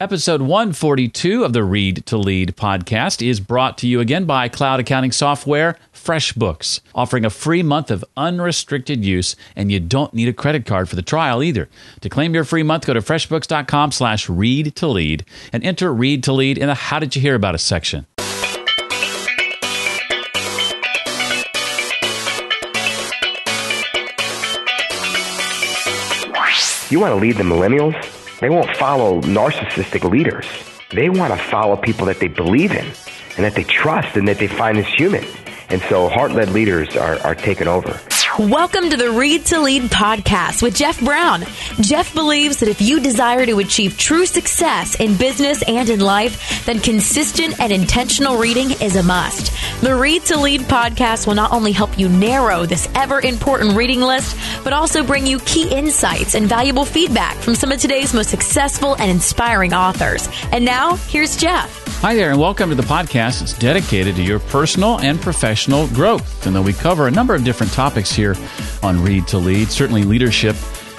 Episode 142 of the Read to Lead podcast is brought to you again by cloud accounting software FreshBooks, offering a free month of unrestricted use, and you don't need a credit card for the trial either. To claim your free month, go to freshbooks.com slash read to lead and enter Read to Lead in the How Did You Hear About Us section. You want to lead the millennials? They won't follow narcissistic leaders. They want to follow people that they believe in and that they trust and that they find as human. And so heart led leaders are, are taking over. Welcome to the Read to Lead podcast with Jeff Brown. Jeff believes that if you desire to achieve true success in business and in life, then consistent and intentional reading is a must. The Read to Lead podcast will not only help you narrow this ever important reading list, but also bring you key insights and valuable feedback from some of today's most successful and inspiring authors. And now, here's Jeff. Hi there, and welcome to the podcast. It's dedicated to your personal and professional growth. And though we cover a number of different topics here on Read to Lead, certainly leadership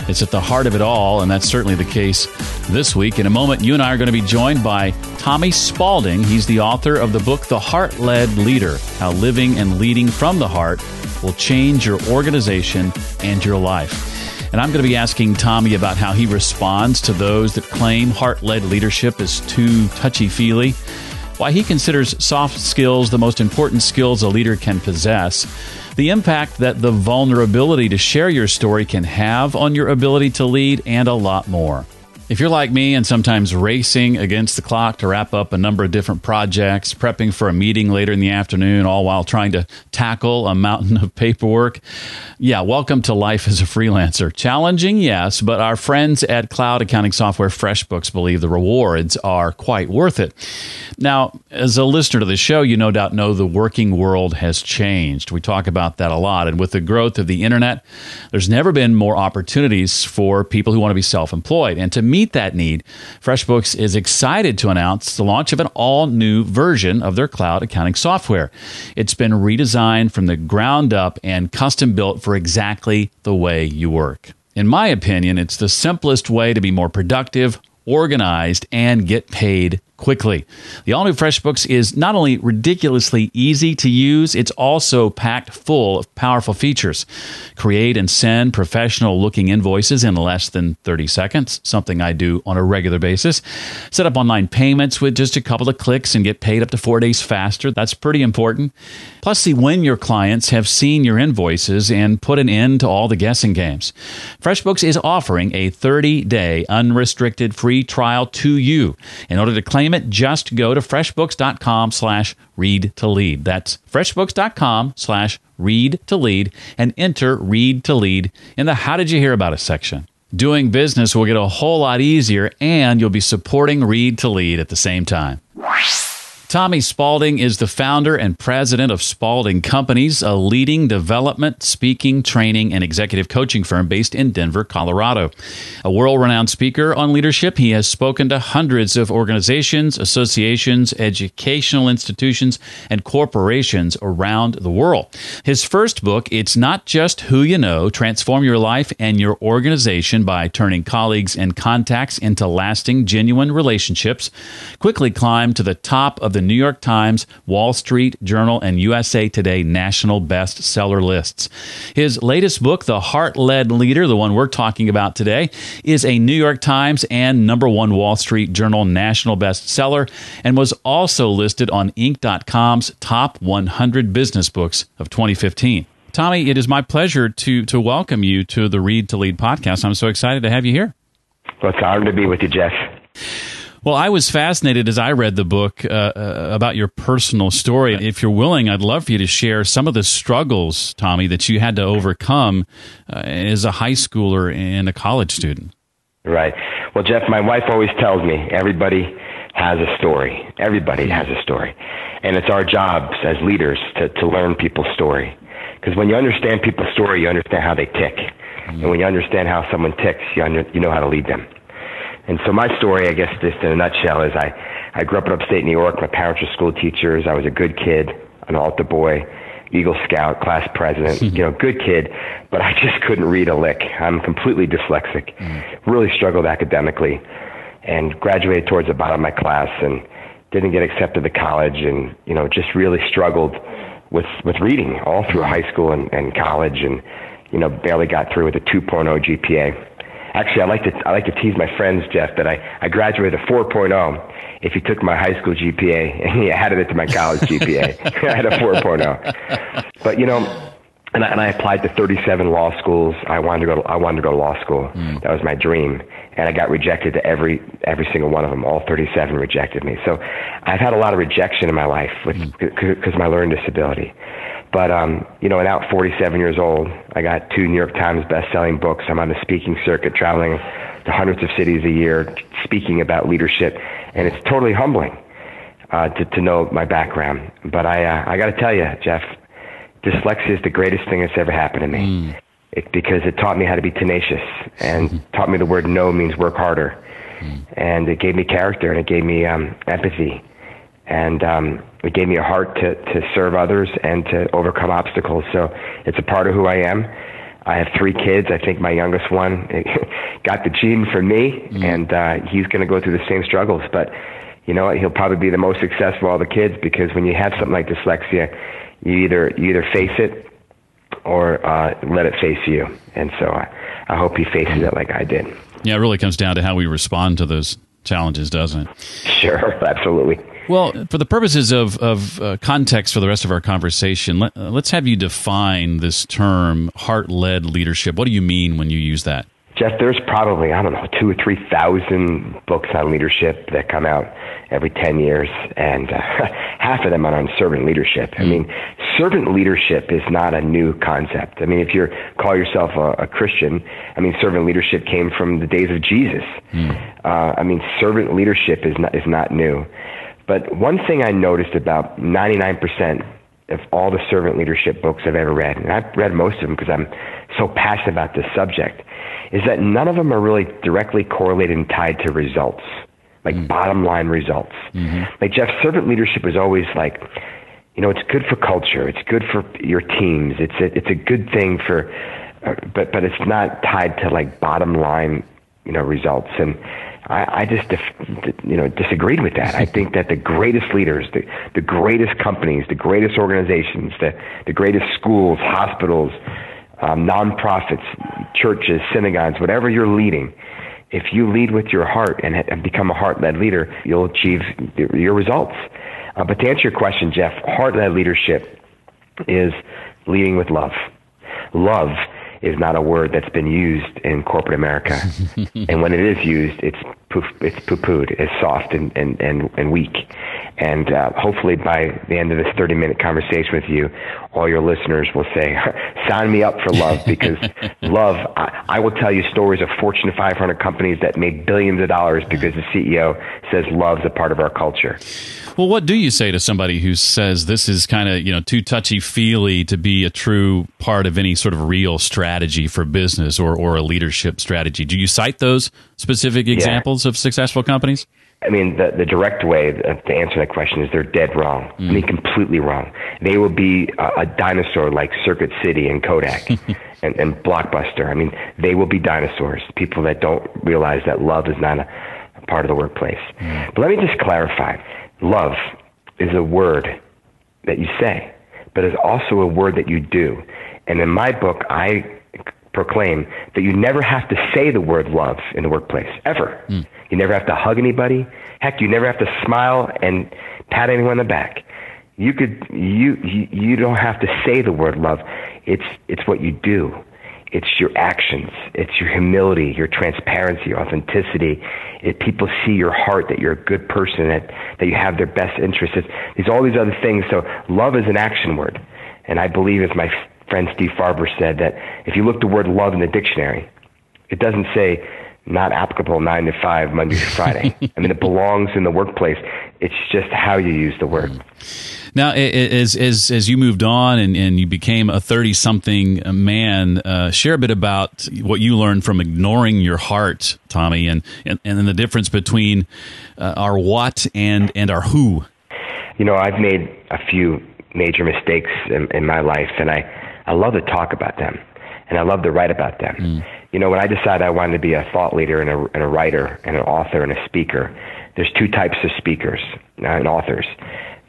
is at the heart of it all, and that's certainly the case this week. In a moment, you and I are going to be joined by Tommy Spaulding. He's the author of the book, The Heart Led Leader How Living and Leading from the Heart Will Change Your Organization and Your Life. And I'm going to be asking Tommy about how he responds to those that claim heart led leadership is too touchy feely, why he considers soft skills the most important skills a leader can possess, the impact that the vulnerability to share your story can have on your ability to lead, and a lot more. If you're like me and sometimes racing against the clock to wrap up a number of different projects, prepping for a meeting later in the afternoon, all while trying to tackle a mountain of paperwork, yeah, welcome to life as a freelancer. Challenging, yes, but our friends at cloud accounting software FreshBooks believe the rewards are quite worth it. Now, as a listener to the show, you no doubt know the working world has changed. We talk about that a lot. And with the growth of the internet, there's never been more opportunities for people who want to be self employed. And to meet meet that need, FreshBooks is excited to announce the launch of an all new version of their cloud accounting software. It's been redesigned from the ground up and custom built for exactly the way you work. In my opinion, it's the simplest way to be more productive, organized, and get paid quickly. The all new FreshBooks is not only ridiculously easy to use, it's also packed full of powerful features. Create and send professional looking invoices in less than 30 seconds, something I do on a regular basis. Set up online payments with just a couple of clicks and get paid up to four days faster. That's pretty important. Plus, see when your clients have seen your invoices and put an end to all the guessing games. FreshBooks is offering a 30 day unrestricted free trial to you. In order to claim it, just go to freshbooks.com slash read to lead. That's freshbooks.com slash read to lead and enter read to lead in the How Did You Hear About Us section. Doing business will get a whole lot easier and you'll be supporting Read to Lead at the same time. Tommy Spaulding is the founder and president of Spaulding Companies, a leading development, speaking, training, and executive coaching firm based in Denver, Colorado. A world renowned speaker on leadership, he has spoken to hundreds of organizations, associations, educational institutions, and corporations around the world. His first book, It's Not Just Who You Know Transform Your Life and Your Organization by Turning Colleagues and Contacts into Lasting, Genuine Relationships, quickly climbed to the top of the the New York Times, Wall Street Journal, and USA Today national bestseller lists. His latest book, The Heart Led Leader, the one we're talking about today, is a New York Times and number one Wall Street Journal national bestseller and was also listed on Inc.com's top 100 business books of 2015. Tommy, it is my pleasure to to welcome you to the Read to Lead podcast. I'm so excited to have you here. Well, it's an honor to be with you, Jeff. Well, I was fascinated as I read the book uh, uh, about your personal story. If you're willing, I'd love for you to share some of the struggles, Tommy, that you had to overcome uh, as a high schooler and a college student. Right. Well, Jeff, my wife always tells me everybody has a story. Everybody has a story. And it's our jobs as leaders to, to learn people's story. Because when you understand people's story, you understand how they tick. Mm-hmm. And when you understand how someone ticks, you, under, you know how to lead them. And so my story, I guess, just in a nutshell, is I, I grew up in upstate New York. My parents were school teachers. I was a good kid, an altar boy, Eagle Scout, class president, you know, good kid, but I just couldn't read a lick. I'm completely dyslexic. Mm. Really struggled academically. and graduated towards the bottom of my class and didn't get accepted to college and you know just really struggled with with reading all through high school and, and college and you know barely got through with a 2.0 GPA. Actually, I like to I like to tease my friends, Jeff, that I I graduated a 4.0 if you took my high school GPA and you added it to my college GPA. I had a 4.0. But you know, and I, and I applied to 37 law schools. I wanted to go. To, I wanted to go to law school. Mm. That was my dream, and I got rejected to every every single one of them. All 37 rejected me. So I've had a lot of rejection in my life with because mm. of my learning disability. But um, you know, and now 47 years old, I got two New York Times best-selling books. I'm on the speaking circuit, traveling to hundreds of cities a year, speaking about leadership, and it's totally humbling uh, to to know my background. But I uh, I got to tell you, Jeff, dyslexia is the greatest thing that's ever happened to me. Mm. It, because it taught me how to be tenacious and taught me the word no means work harder. Mm. And it gave me character and it gave me um, empathy. And um, it gave me a heart to, to serve others and to overcome obstacles. So it's a part of who I am. I have three kids. I think my youngest one got the gene from me, mm. and uh, he's going to go through the same struggles. But you know what? He'll probably be the most successful of all the kids because when you have something like dyslexia, you either you either face it or uh, let it face you. And so I, I hope he faces it like I did. Yeah, it really comes down to how we respond to those challenges, doesn't it? Sure, absolutely. Well, for the purposes of, of uh, context for the rest of our conversation, let, us have you define this term heart led leadership. What do you mean when you use that? Jeff, there's probably, I don't know, two or 3,000 books on leadership that come out every 10 years, and uh, half of them are on servant leadership. I hmm. mean, servant leadership is not a new concept. I mean, if you call yourself a, a Christian, I mean, servant leadership came from the days of Jesus. Mm. Uh, I mean, servant leadership is not, is not new. But one thing I noticed about 99% of all the servant leadership books I've ever read, and I've read most of them because I'm so passionate about this subject, is that none of them are really directly correlated and tied to results, like mm-hmm. bottom line results. Mm-hmm. Like Jeff, servant leadership is always like, you know, it's good for culture, it's good for your teams, it's a, it's a good thing for, uh, but but it's not tied to like bottom line, you know, results. And I, I just, you know, disagreed with that. I think that the greatest leaders, the, the greatest companies, the greatest organizations, the, the greatest schools, hospitals, um, nonprofits, churches, synagogues, whatever you're leading, if you lead with your heart and, and become a heart-led leader, you'll achieve your results. Uh, but to answer your question, Jeff, heart-led leadership is leading with love. Love is not a word that's been used in corporate America. and when it is used, it's poof, it's poo-pooed, it's soft and, and, and, and weak. And uh, hopefully by the end of this 30 minute conversation with you, all your listeners will say, sign me up for love because love, I, I will tell you stories of Fortune 500 companies that made billions of dollars because the CEO says love's a part of our culture. Well, what do you say to somebody who says this is kind of you know too touchy feely to be a true part of any sort of real strategy for business or or a leadership strategy? Do you cite those specific examples yeah. of successful companies? I mean, the, the direct way to answer that question is they're dead wrong. Mm. I mean, completely wrong. They will be a, a dinosaur like Circuit City and Kodak and, and Blockbuster. I mean, they will be dinosaurs. People that don't realize that love is not a, part of the workplace. Mm. But let me just clarify Love is a word that you say, but it's also a word that you do. And in my book, I proclaim that you never have to say the word love in the workplace, ever. Mm. You never have to hug anybody. Heck, you never have to smile and pat anyone on the back. You could you you, you don't have to say the word love. It's it's what you do. It's your actions. It's your humility, your transparency, your authenticity. If people see your heart, that you're a good person, that, that you have their best interests. It's, there's all these other things. So love is an action word. And I believe, as my friend Steve Farber said, that if you look the word love in the dictionary, it doesn't say not applicable nine to five, Monday to Friday. I mean, it belongs in the workplace. It's just how you use the word. Mm. Now, as as as you moved on and, and you became a thirty something man, uh, share a bit about what you learned from ignoring your heart, Tommy, and and, and the difference between uh, our what and and our who. You know, I've made a few major mistakes in, in my life, and I I love to talk about them, and I love to write about them. Mm You know, when I decided I wanted to be a thought leader and a, and a writer and an author and a speaker, there's two types of speakers uh, and authors.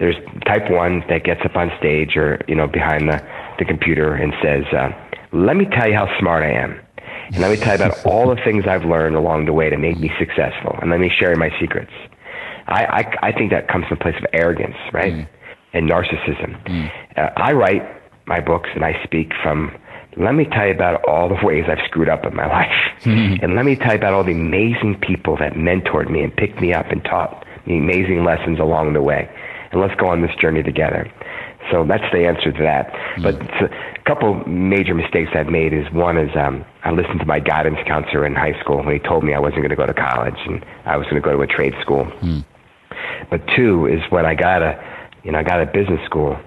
There's type one that gets up on stage or you know behind the, the computer and says, uh, "Let me tell you how smart I am." And let me tell you about all the things I've learned along the way to make me successful. And let me share my secrets. I, I, I think that comes from a place of arrogance, right? Mm. And narcissism. Mm. Uh, I write my books and I speak from, let me tell you about all the ways I've screwed up in my life. Mm. And let me tell you about all the amazing people that mentored me and picked me up and taught me amazing lessons along the way. And let's go on this journey together. So that's the answer to that. Mm. But a couple major mistakes I've made is one is um, I listened to my guidance counselor in high school when he told me I wasn't going to go to college and I was going to go to a trade school. Mm. But two is when I got a, you know, I got a business school.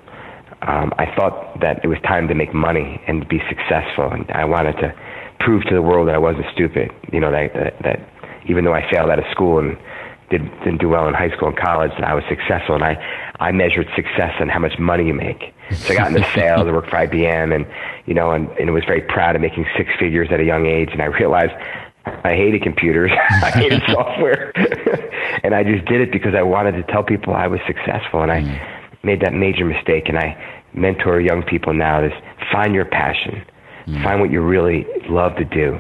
Um, I thought that it was time to make money and be successful, and I wanted to prove to the world that I wasn't stupid. You know, that that, that even though I failed out of school and did, didn't do well in high school and college, and I was successful, and I I measured success on how much money you make. So I got into sales. I worked for IBM, and you know, and, and was very proud of making six figures at a young age. And I realized I hated computers. I hated software, and I just did it because I wanted to tell people I was successful. And I mm. made that major mistake. And I mentor young people now is find your passion, mm. find what you really love to do,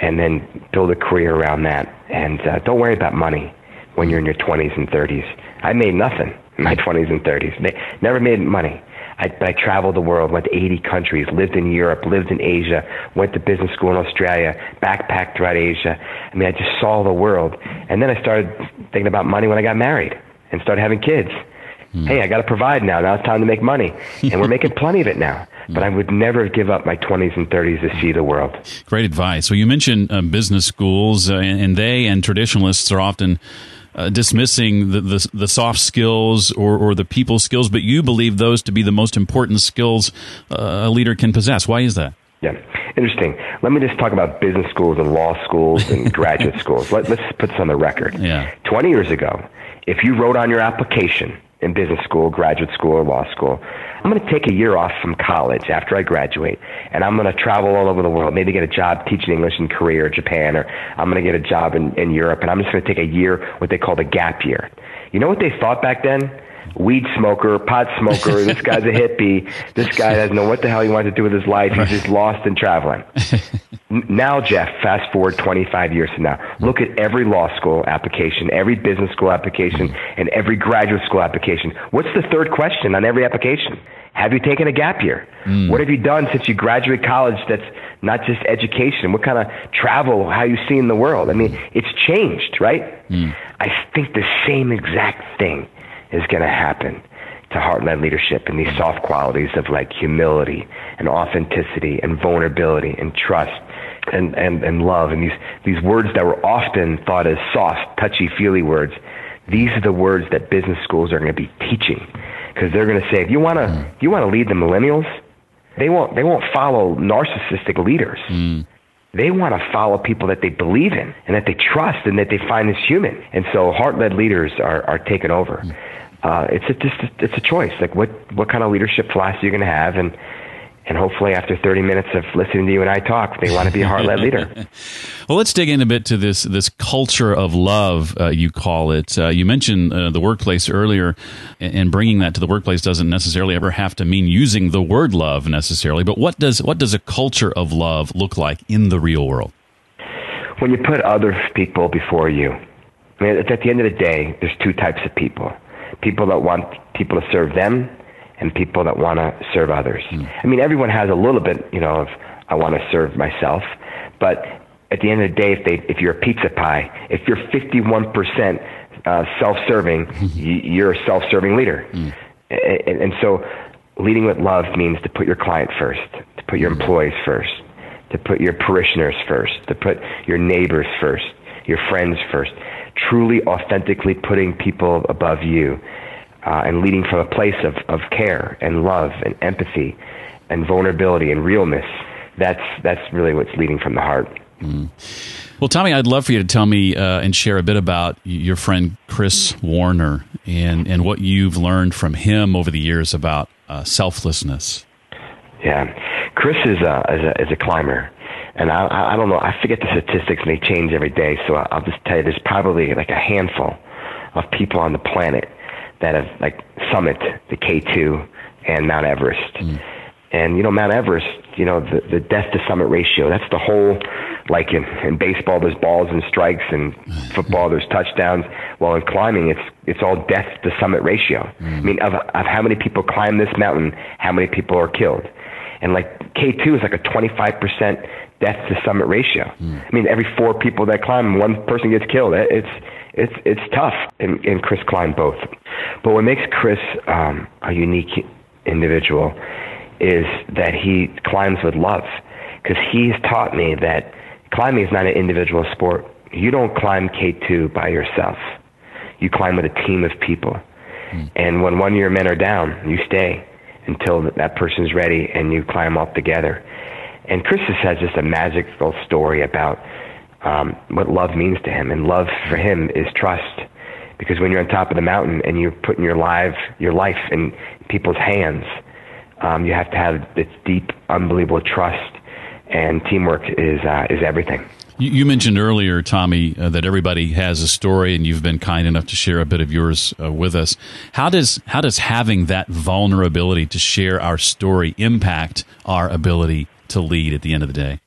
and then build a career around that. And uh, don't worry about money when you're in your 20s and 30s. I made nothing in my 20s and 30s. Never made money. I, I traveled the world, went to 80 countries, lived in Europe, lived in Asia, went to business school in Australia, backpacked throughout Asia. I mean, I just saw the world. And then I started thinking about money when I got married and started having kids. Mm. Hey, I got to provide now. Now it's time to make money. And we're making plenty of it now. But I would never give up my 20s and 30s to see the world. Great advice. So you mentioned uh, business schools, uh, and they and traditionalists are often uh, dismissing the, the, the soft skills or, or the people skills, but you believe those to be the most important skills uh, a leader can possess. Why is that? Yeah, interesting. Let me just talk about business schools and law schools and graduate schools. Let, let's put this on the record. Yeah. 20 years ago, if you wrote on your application in business school, graduate school, or law school, I'm going to take a year off from college after I graduate, and I'm going to travel all over the world, maybe get a job teaching English in Korea or Japan, or I'm going to get a job in, in Europe, and I'm just going to take a year, what they call the gap year. You know what they thought back then? Weed smoker, pot smoker. this guy's a hippie. This guy doesn't know what the hell he wants to do with his life. He's just lost in traveling. now, Jeff, fast forward 25 years from now, look at every law school application, every business school application, and every graduate school application. What's the third question on every application? Have you taken a gap year? Mm. What have you done since you graduated college that's not just education? What kind of travel, how you see in the world? I mean, it's changed, right? Mm. I think the same exact thing is going to happen to heart-led leadership and these soft qualities of like humility and authenticity and vulnerability and trust and, and, and love and these, these words that were often thought as soft, touchy-feely words. These are the words that business schools are going to be teaching because they're going to say, if you want to, mm. you want to lead the millennials, they won't, they won't follow narcissistic leaders. Mm. They want to follow people that they believe in and that they trust and that they find as human. And so heart-led leaders are, are taken over. Mm uh, it's a, just a, it's a choice. Like what what kind of leadership philosophy you're going to have, and and hopefully after 30 minutes of listening to you and I talk, they want to be a heart led leader. well, let's dig in a bit to this this culture of love, uh, you call it. Uh, you mentioned uh, the workplace earlier, and bringing that to the workplace doesn't necessarily ever have to mean using the word love necessarily. But what does what does a culture of love look like in the real world? When you put other people before you, I mean, at the end of the day, there's two types of people people that want people to serve them and people that want to serve others. Mm. I mean, everyone has a little bit, you know, of I want to serve myself, but at the end of the day, if they, if you're a pizza pie, if you're 51% uh, self-serving, you're a self-serving leader. Mm. And, and so, leading with love means to put your client first, to put your hmm. employees first, to put your parishioners first, to put your neighbors first, your friends first truly, authentically putting people above you uh, and leading from a place of, of care and love and empathy and vulnerability and realness. That's, that's really what's leading from the heart. Mm. Well, Tommy, I'd love for you to tell me uh, and share a bit about your friend Chris Warner and, and what you've learned from him over the years about uh, selflessness. Yeah, Chris is a, is a, is a climber and I, I don't know, I forget the statistics and they change every day. So I'll just tell you, there's probably like a handful of people on the planet that have like summit the K2 and Mount Everest. Mm. And you know, Mount Everest, you know, the, the death to summit ratio, that's the whole like in, in baseball there's balls and strikes and football there's touchdowns. Well in climbing it's it's all death to summit ratio. Mm. I mean of of how many people climb this mountain, how many people are killed. And like K two is like a twenty five percent death to summit ratio. Mm. I mean every four people that climb one person gets killed. It's it's it's tough and, and Chris climbed both. But what makes Chris um, a unique individual is that he climbs with love because he's taught me that climbing is not an individual sport. You don't climb K2 by yourself. You climb with a team of people. Mm. And when one of your men are down, you stay until that person's ready and you climb up together. And Chris has just a magical story about um, what love means to him. And love for him is trust. Because when you're on top of the mountain and you're putting your life, your life in people's hands, um, you have to have this deep, unbelievable trust, and teamwork is uh, is everything. You mentioned earlier, Tommy, uh, that everybody has a story, and you've been kind enough to share a bit of yours uh, with us. How does how does having that vulnerability to share our story impact our ability to lead at the end of the day?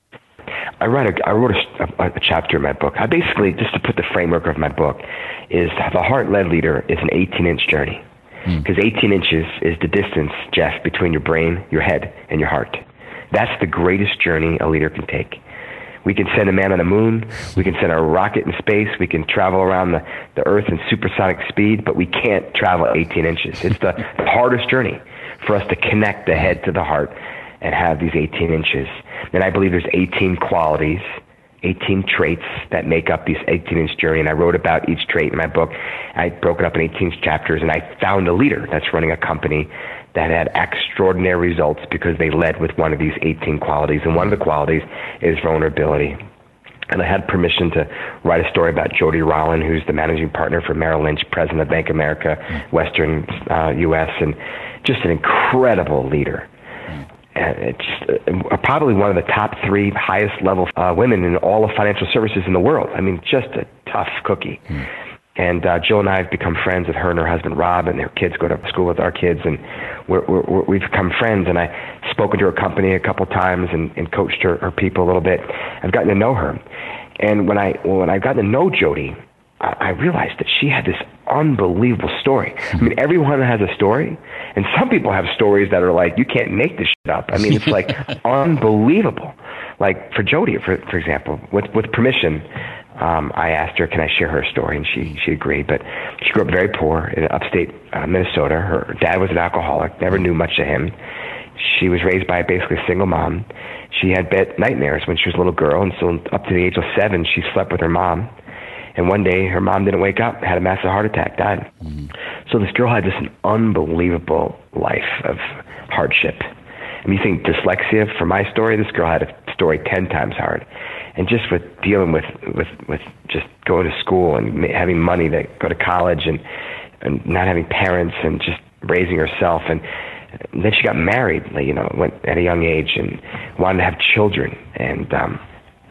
I wrote a, I wrote a, a, a chapter in my book. I basically just to put the framework of my book is the heart led leader is an 18 inch journey. Hmm. Because mm. 18 inches is the distance, Jeff, between your brain, your head, and your heart. That's the greatest journey a leader can take. We can send a man on the moon. We can send a rocket in space. We can travel around the, the earth in supersonic speed, but we can't travel 18 inches. It's the, the hardest journey for us to connect the head to the heart and have these 18 inches. And I believe there's 18 qualities 18 traits that make up this 18 inch journey. And I wrote about each trait in my book. I broke it up in 18 chapters and I found a leader that's running a company that had extraordinary results because they led with one of these 18 qualities. And one of the qualities is vulnerability. And I had permission to write a story about Jody Rollin, who's the managing partner for Merrill Lynch, president of Bank of America, Western uh, U.S., and just an incredible leader it's uh, probably one of the top three highest level uh, women in all of financial services in the world. I mean, just a tough cookie. Hmm. And uh, Jill and I have become friends with her and her husband Rob, and their kids go to school with our kids, and we're, we're, we've become friends. And I've spoken to her company a couple times and, and coached her, her people a little bit. I've gotten to know her, and when I when I've gotten to know Jody, I realized that she had this unbelievable story. I mean, everyone has a story, and some people have stories that are like you can't make this shit up. I mean, it's like unbelievable. Like for Jody, for for example, with with permission, um, I asked her, "Can I share her story?" And she she agreed. But she grew up very poor in upstate uh, Minnesota. Her dad was an alcoholic. Never knew much of him. She was raised by basically a single mom. She had bad nightmares when she was a little girl, and so up to the age of seven, she slept with her mom and one day her mom didn't wake up, had a massive heart attack, died. Mm-hmm. So this girl had just an unbelievable life of hardship. Mean, you think dyslexia for my story, this girl had a story 10 times hard. And just with dealing with, with, with just going to school and having money to go to college and, and not having parents and just raising herself. And then she got married, you know, went at a young age and wanted to have children. And, um,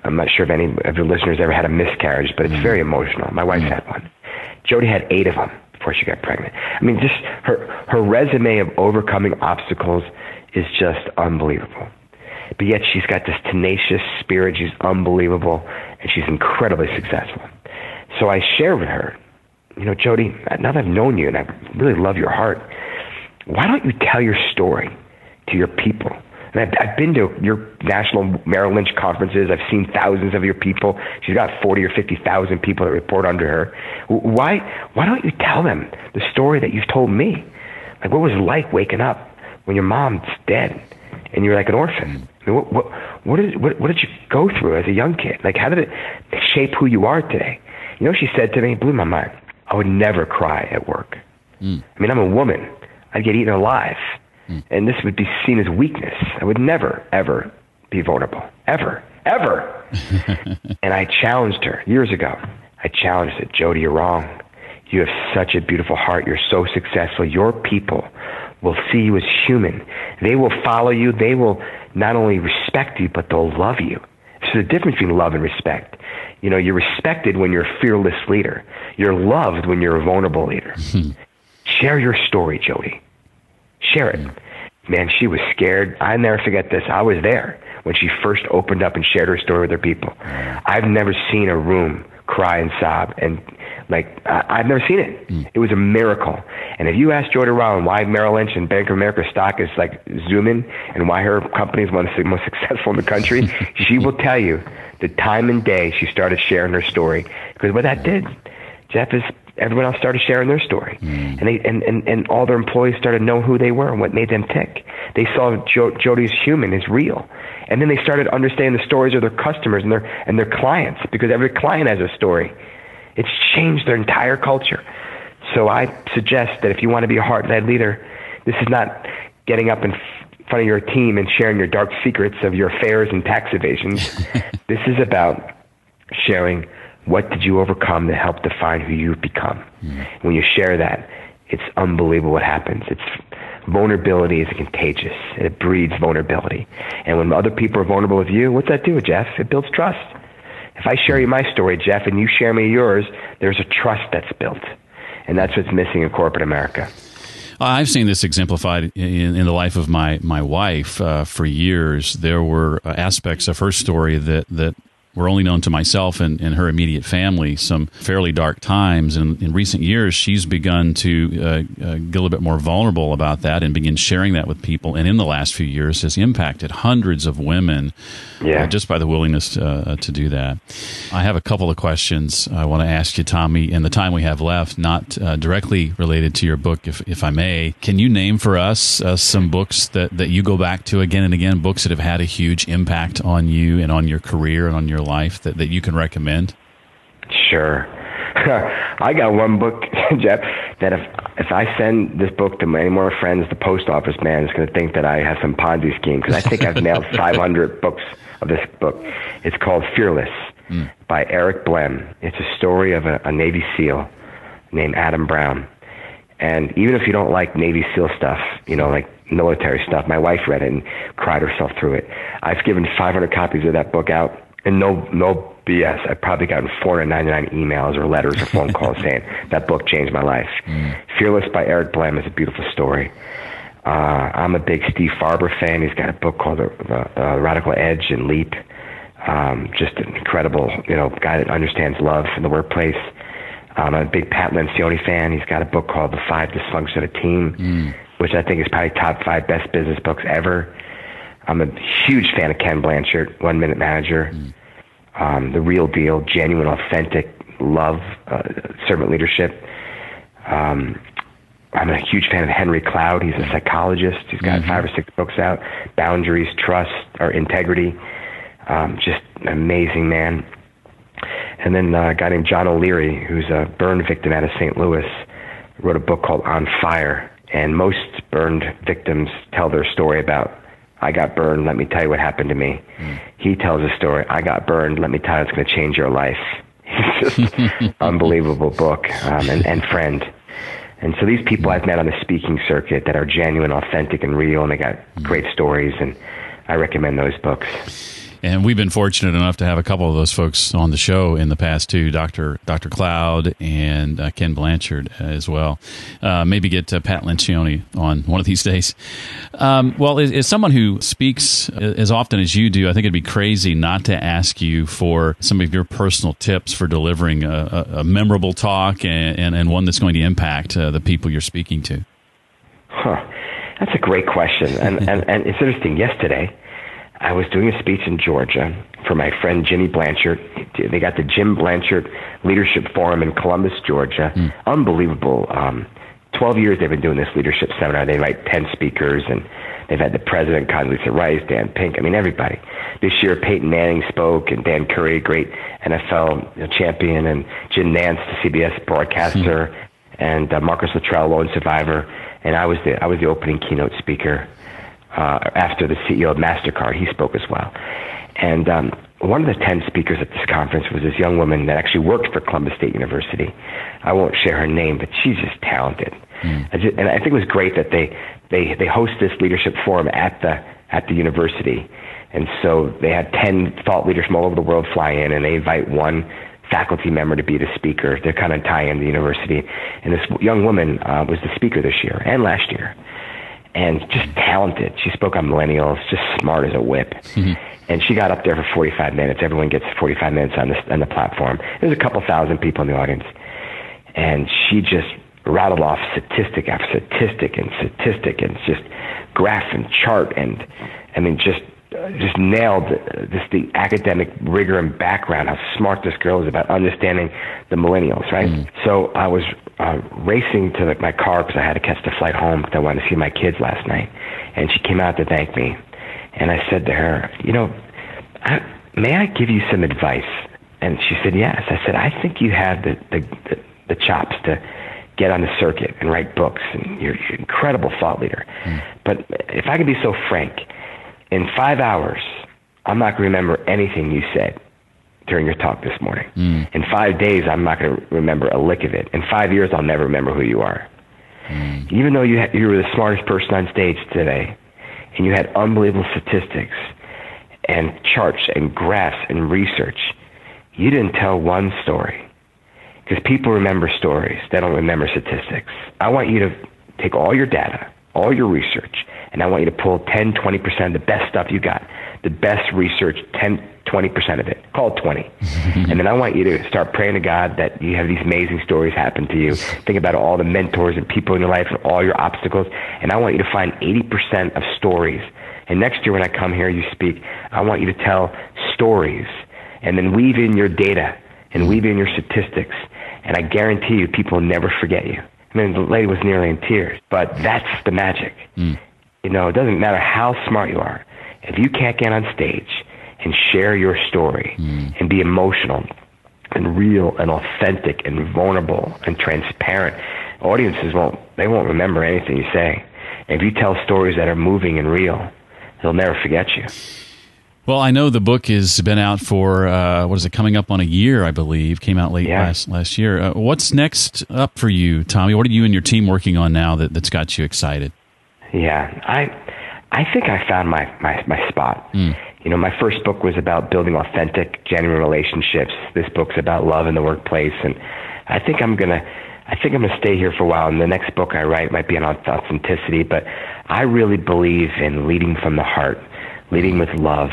I'm not sure if any of your listeners ever had a miscarriage, but it's mm-hmm. very emotional. My wife mm-hmm. had one. Jody had eight of them before she got pregnant. I mean, just her her resume of overcoming obstacles is just unbelievable. But yet she's got this tenacious spirit. She's unbelievable, and she's incredibly successful. So I share with her, you know, Jody, now that I've known you and I really love your heart, why don't you tell your story to your people? And I've, I've been to your national Merrill Lynch conferences. I've seen thousands of your people. She's got 40 or 50,000 people that report under her. Why, why don't you tell them the story that you've told me? Like, what was it like waking up when your mom's dead and you're like an orphan? I mean, what, what, what, did, what, what did you go through as a young kid? Like, how did it shape who you are today? You know, she said to me, blew my mind. I would never cry at work. Mm. I mean, I'm a woman. I'd get eaten alive. Mm. And this would be seen as weakness. I would never, ever be vulnerable. Ever. Ever. and I challenged her years ago. I challenged her, Jody, you're wrong. You have such a beautiful heart. You're so successful. Your people will see you as human. They will follow you. They will not only respect you, but they'll love you. So there's a difference between love and respect. You know, you're respected when you're a fearless leader. You're loved when you're a vulnerable leader. Hmm. Share your story, Jody. Share it. Man, she was scared. I never forget this. I was there when she first opened up and shared her story with her people. I've never seen a room cry and sob and like I, have never seen it. Mm. It was a miracle. And if you ask Jody Rowland why Merrill Lynch and Bank of America stock is like zooming and why her company is one of the most successful in the country, she will tell you the time and day she started sharing her story. Because what that did, Jeff is everyone else started sharing their story, mm. and they and, and and all their employees started to know who they were and what made them tick. They saw jo- Jody's human is real, and then they started understanding the stories of their customers and their and their clients because every client has a story. It's changed their entire culture. So I suggest that if you want to be a heart-led leader, this is not getting up in front of your team and sharing your dark secrets of your affairs and tax evasions. this is about sharing what did you overcome that helped define who you've become. Mm. When you share that, it's unbelievable what happens. It's vulnerability is contagious. It breeds vulnerability. And when other people are vulnerable with you, what's that do, Jeff? It builds trust. If I share you my story, Jeff, and you share me yours, there's a trust that's built. And that's what's missing in corporate America. I've seen this exemplified in, in the life of my my wife uh, for years. There were aspects of her story that that were only known to myself and, and her immediate family some fairly dark times. And in recent years, she's begun to uh, uh, get a little bit more vulnerable about that and begin sharing that with people. And in the last few years, has impacted hundreds of women yeah. uh, just by the willingness to, uh, to do that. I have a couple of questions I want to ask you, Tommy, in the time we have left, not uh, directly related to your book, if, if I may. Can you name for us uh, some books that, that you go back to again and again, books that have had a huge impact on you and on your career and on your life that, that you can recommend? Sure. I got one book, Jeff, that if if I send this book to any more friends, the post office man is going to think that I have some Ponzi scheme because I think I've mailed 500 books of this book. It's called Fearless mm. by Eric Blehm. It's a story of a, a Navy SEAL named Adam Brown. And even if you don't like Navy SEAL stuff, you know, like military stuff, my wife read it and cried herself through it. I've given 500 copies of that book out and no no BS. I've probably gotten 499 emails or letters or phone calls saying that book changed my life. Mm. Fearless by Eric Blehm is a beautiful story. Uh, I'm a big Steve Farber fan. He's got a book called uh, uh, Radical Edge and Leap. Um, just an incredible, you know, guy that understands love in the workplace. I'm a big Pat Lencioni fan. He's got a book called The Five Dysfunctions of a Team, mm. which I think is probably top five best business books ever. I'm a huge fan of Ken Blanchard, One Minute Manager, mm. um, The Real Deal, Genuine, Authentic Love, uh, Servant Leadership. Um, I'm a huge fan of Henry Cloud. He's a psychologist. He's got mm-hmm. five or six books out. Boundaries, Trust, or Integrity. Um, just an amazing man. And then uh, a guy named John O'Leary, who's a burn victim out of St. Louis, wrote a book called On Fire. And most burned victims tell their story about I got burned. Let me tell you what happened to me. Mm. He tells a story. I got burned. Let me tell you it's going to change your life. It's just unbelievable book um, and, and friend. And so these people I've met on the speaking circuit that are genuine, authentic, and real, and they got great stories, and I recommend those books. And we've been fortunate enough to have a couple of those folks on the show in the past too, Doctor Doctor Cloud and uh, Ken Blanchard as well. Uh, maybe get uh, Pat Lencioni on one of these days. Um, well, as, as, someone who speaks as often as you do, I think it'd be crazy not to ask you for some of your personal tips for delivering a, a, a memorable talk and, and, and, one that's going to impact uh, the people you're speaking to. Huh. That's a great question, and, and and it's interesting. Yesterday. I was doing a speech in Georgia for my friend Jimmy Blanchard. They got the Jim Blanchard Leadership Forum in Columbus, Georgia. Mm. Unbelievable. Um, 12 years they've been doing this leadership seminar. They invite 10 speakers, and they've had the president, Condoleezza Rice, Dan Pink. I mean, everybody. This year, Peyton Manning spoke, and Dan Curry, great NFL champion, and Jim Nantz, the CBS broadcaster, mm. and uh, Marcus Luttrell, lone survivor. And I was the I was the opening keynote speaker uh, after the CEO of MasterCard. He spoke as well. And um, one of the 10 speakers at this conference was this young woman that actually worked for Columbus State University. I won't share her name, but she's just talented. Mm. and I think it was great that they, they, they host this leadership forum at the, at the university. And so they had 10 thought leaders from all over the world fly in, and they invite one faculty member to be the speaker. They're kind of tie in the university. And this young woman uh, was the speaker this year and last year. And just talented. She spoke on millennials, just smart as a whip. Mm-hmm. And she got up there for 45 minutes. Everyone gets 45 minutes on the, on the platform. There's a couple thousand people in the audience. And she just rattled off statistic after statistic and statistic and just graph and chart and I mean just just nailed this the academic rigor and background how smart this girl is about understanding the millennials right? Mm. so i was uh, racing to the, my car because i had to catch the flight home because i wanted to see my kids last night. And she came out to thank me. And i said to her you know I, may i give you some advice? And she said yes. I said i think you have the the, the, the chops to get on the circuit and write books and you're, you're an incredible thought leader. Mm. but if i can be so frank in five hours, I'm not going to remember anything you said during your talk this morning. Mm. In five days, I'm not going to remember a lick of it. In five years, I'll never remember who you are. Mm. Even though you, ha- you were the smartest person on stage today, and you had unbelievable statistics and charts and graphs and research, you didn't tell one story. Because people remember stories, they don't remember statistics. I want you to take all your data, all your research, and I want you to pull 10, 20% of the best stuff you got, the best research, 10, 20% of it. Call it 20. and then I want you to start praying to God that you have these amazing stories happen to you. Think about all the mentors and people in your life and all your obstacles. And I want you to find 80% of stories. And next year when I come here, you speak, I want you to tell stories and then weave in your data and weave in your statistics. And I guarantee you, people will never forget you. I mean, the lady was nearly in tears, but that's the magic. Mm. You know, it doesn't matter how smart you are. If you can't get on stage and share your story mm. and be emotional and real and authentic and vulnerable and transparent, audiences won't they won't remember anything you say. And if you tell stories that are moving and real, they'll never forget you. Well, I know the book has been out for uh, what is it coming up on a year, I believe. Came out late yeah. last last year. Uh, what's next up for you, Tommy? What are you and your team working on now that, that's got you excited? Yeah, I I think I found my my my spot. Mm. You know, my first book was about building authentic, genuine relationships. This book's about love in the workplace, and I think I'm gonna. I think I'm gonna stay here for a while. And the next book I write might be on authenticity, but I really believe in leading from the heart, leading with love,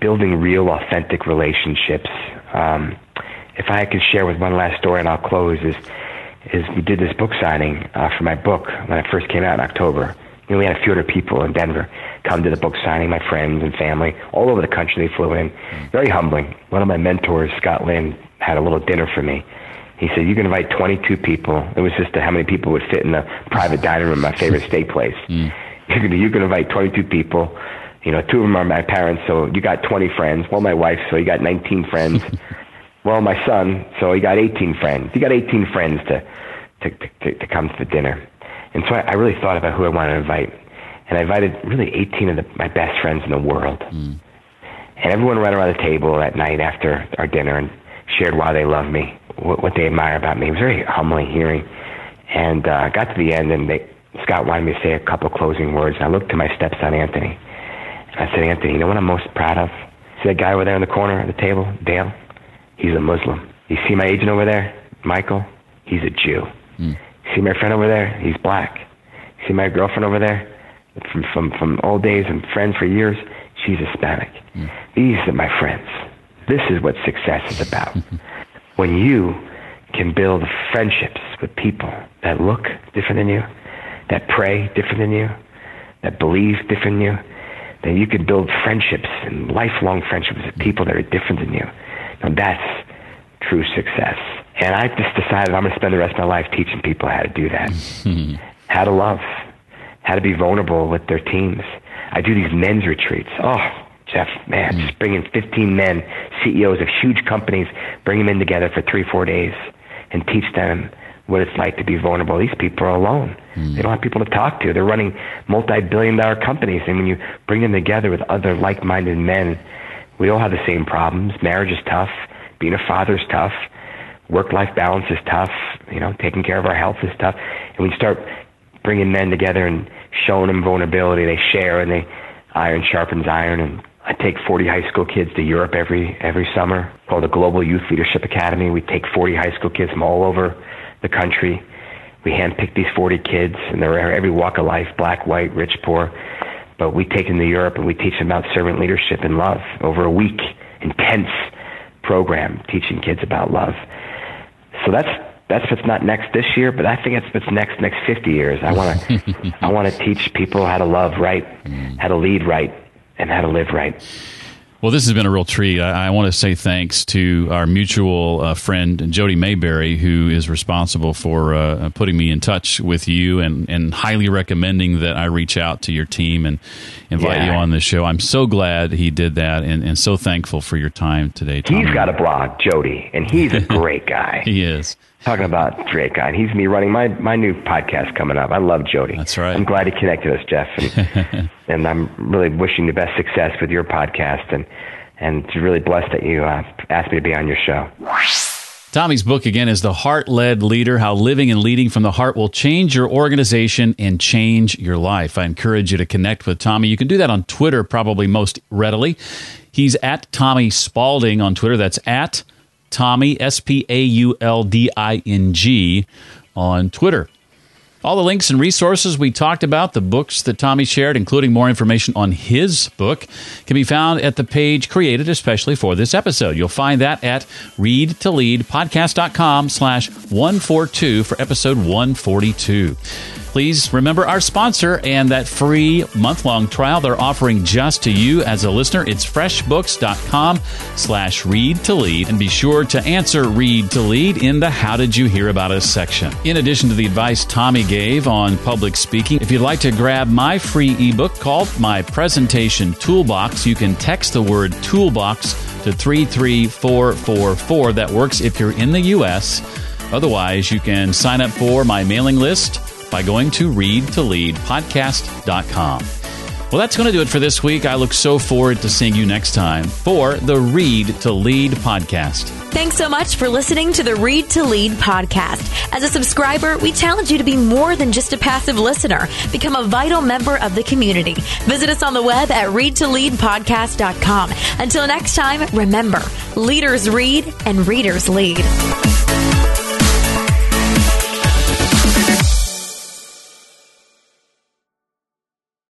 building real, authentic relationships. Um, if I could share with one last story, and I'll close, is is we did this book signing uh, for my book when it first came out in October. You know, we had a few other people in Denver come to the book signing, my friends and family, all over the country. They flew in. Very humbling. One of my mentors, Scott Lynn, had a little dinner for me. He said, You can invite 22 people. It was just how many people would fit in the private dining room, my favorite steak place. Mm. You, can, you can invite 22 people. You know, two of them are my parents, so you got 20 friends. Well, my wife, so you got 19 friends. well, my son, so he got 18 friends. He got 18 friends to, to, to, to come to the dinner. And so I, I really thought about who I wanted to invite. And I invited really 18 of the, my best friends in the world. Mm. And everyone ran around the table that night after our dinner and shared why they love me, what, what they admire about me. It was very humbling hearing. And uh, got to the end, and they, Scott wanted me to say a couple closing words. And I looked to my stepson, Anthony. And I said, Anthony, you know what I'm most proud of? See that guy over there in the corner of the table, Dale? He's a Muslim. You see my agent over there, Michael? He's a Jew. Mm. See my friend over there? He's black. See my girlfriend over there? From from from old days and friends for years, she's Hispanic. Mm. These are my friends. This is what success is about. when you can build friendships with people that look different than you, that pray different than you, that believe different than you, then you can build friendships and lifelong friendships with people that are different than you. Now that's true success. And I just decided I'm going to spend the rest of my life teaching people how to do that. how to love, how to be vulnerable with their teams. I do these men's retreats. Oh, Jeff, man, mm. just bringing 15 men, CEOs of huge companies, bring them in together for three, four days and teach them what it's like to be vulnerable. These people are alone. Mm. They don't have people to talk to. They're running multi-billion dollar companies. And when you bring them together with other like-minded men, we all have the same problems. Marriage is tough. Being a father is tough work life balance is tough. You know, taking care of our health is tough. And we start bringing men together and showing them vulnerability. They share and they iron sharpens iron. And I take 40 high school kids to Europe every every summer called the Global Youth Leadership Academy. We take 40 high school kids from all over the country. We handpick these 40 kids, and they're every walk of life, black, white, rich, poor. But we take them to Europe and we teach them about servant leadership and love over a week. Intense program teaching kids about love. So that's that's what's not next this year, but I think it's what's next next 50 years. I want to I want to teach people how to love right, mm. how to lead right, and how to live right. Well, this has been a real treat. I, I want to say thanks to our mutual uh, friend Jody Mayberry, who is responsible for uh, putting me in touch with you and, and highly recommending that I reach out to your team and invite yeah. you on the show. I'm so glad he did that and, and so thankful for your time today. Tommy. He's got a blog, Jody, and he's a great guy. he is talking about Drake guy, and he's me running my my new podcast coming up. I love Jody. That's right. I'm glad he connected us, Jeff, and, and I'm really wishing the best success with your podcast, and and really blessed that you uh, asked me to be on your show. Tommy's book again is The Heart Led Leader How Living and Leading from the Heart Will Change Your Organization and Change Your Life. I encourage you to connect with Tommy. You can do that on Twitter probably most readily. He's at Tommy Spaulding on Twitter. That's at Tommy, S P A U L D I N G, on Twitter. All the links and resources we talked about, the books that Tommy shared, including more information on his book, can be found at the page created especially for this episode. You'll find that at readtoleadpodcast.com slash 142 for episode 142. Please remember our sponsor and that free month-long trial they're offering just to you as a listener. It's freshbooks.com slash read to lead. And be sure to answer read to lead in the How Did You Hear About Us section. In addition to the advice Tommy gave on public speaking, if you'd like to grab my free ebook called My Presentation Toolbox, you can text the word toolbox to 33444. That works if you're in the U.S. Otherwise, you can sign up for my mailing list by going to readtoleadpodcast.com. Well, that's going to do it for this week. I look so forward to seeing you next time for the Read to Lead podcast. Thanks so much for listening to the Read to Lead podcast. As a subscriber, we challenge you to be more than just a passive listener. Become a vital member of the community. Visit us on the web at readtoleadpodcast.com. Until next time, remember, leaders read and readers lead.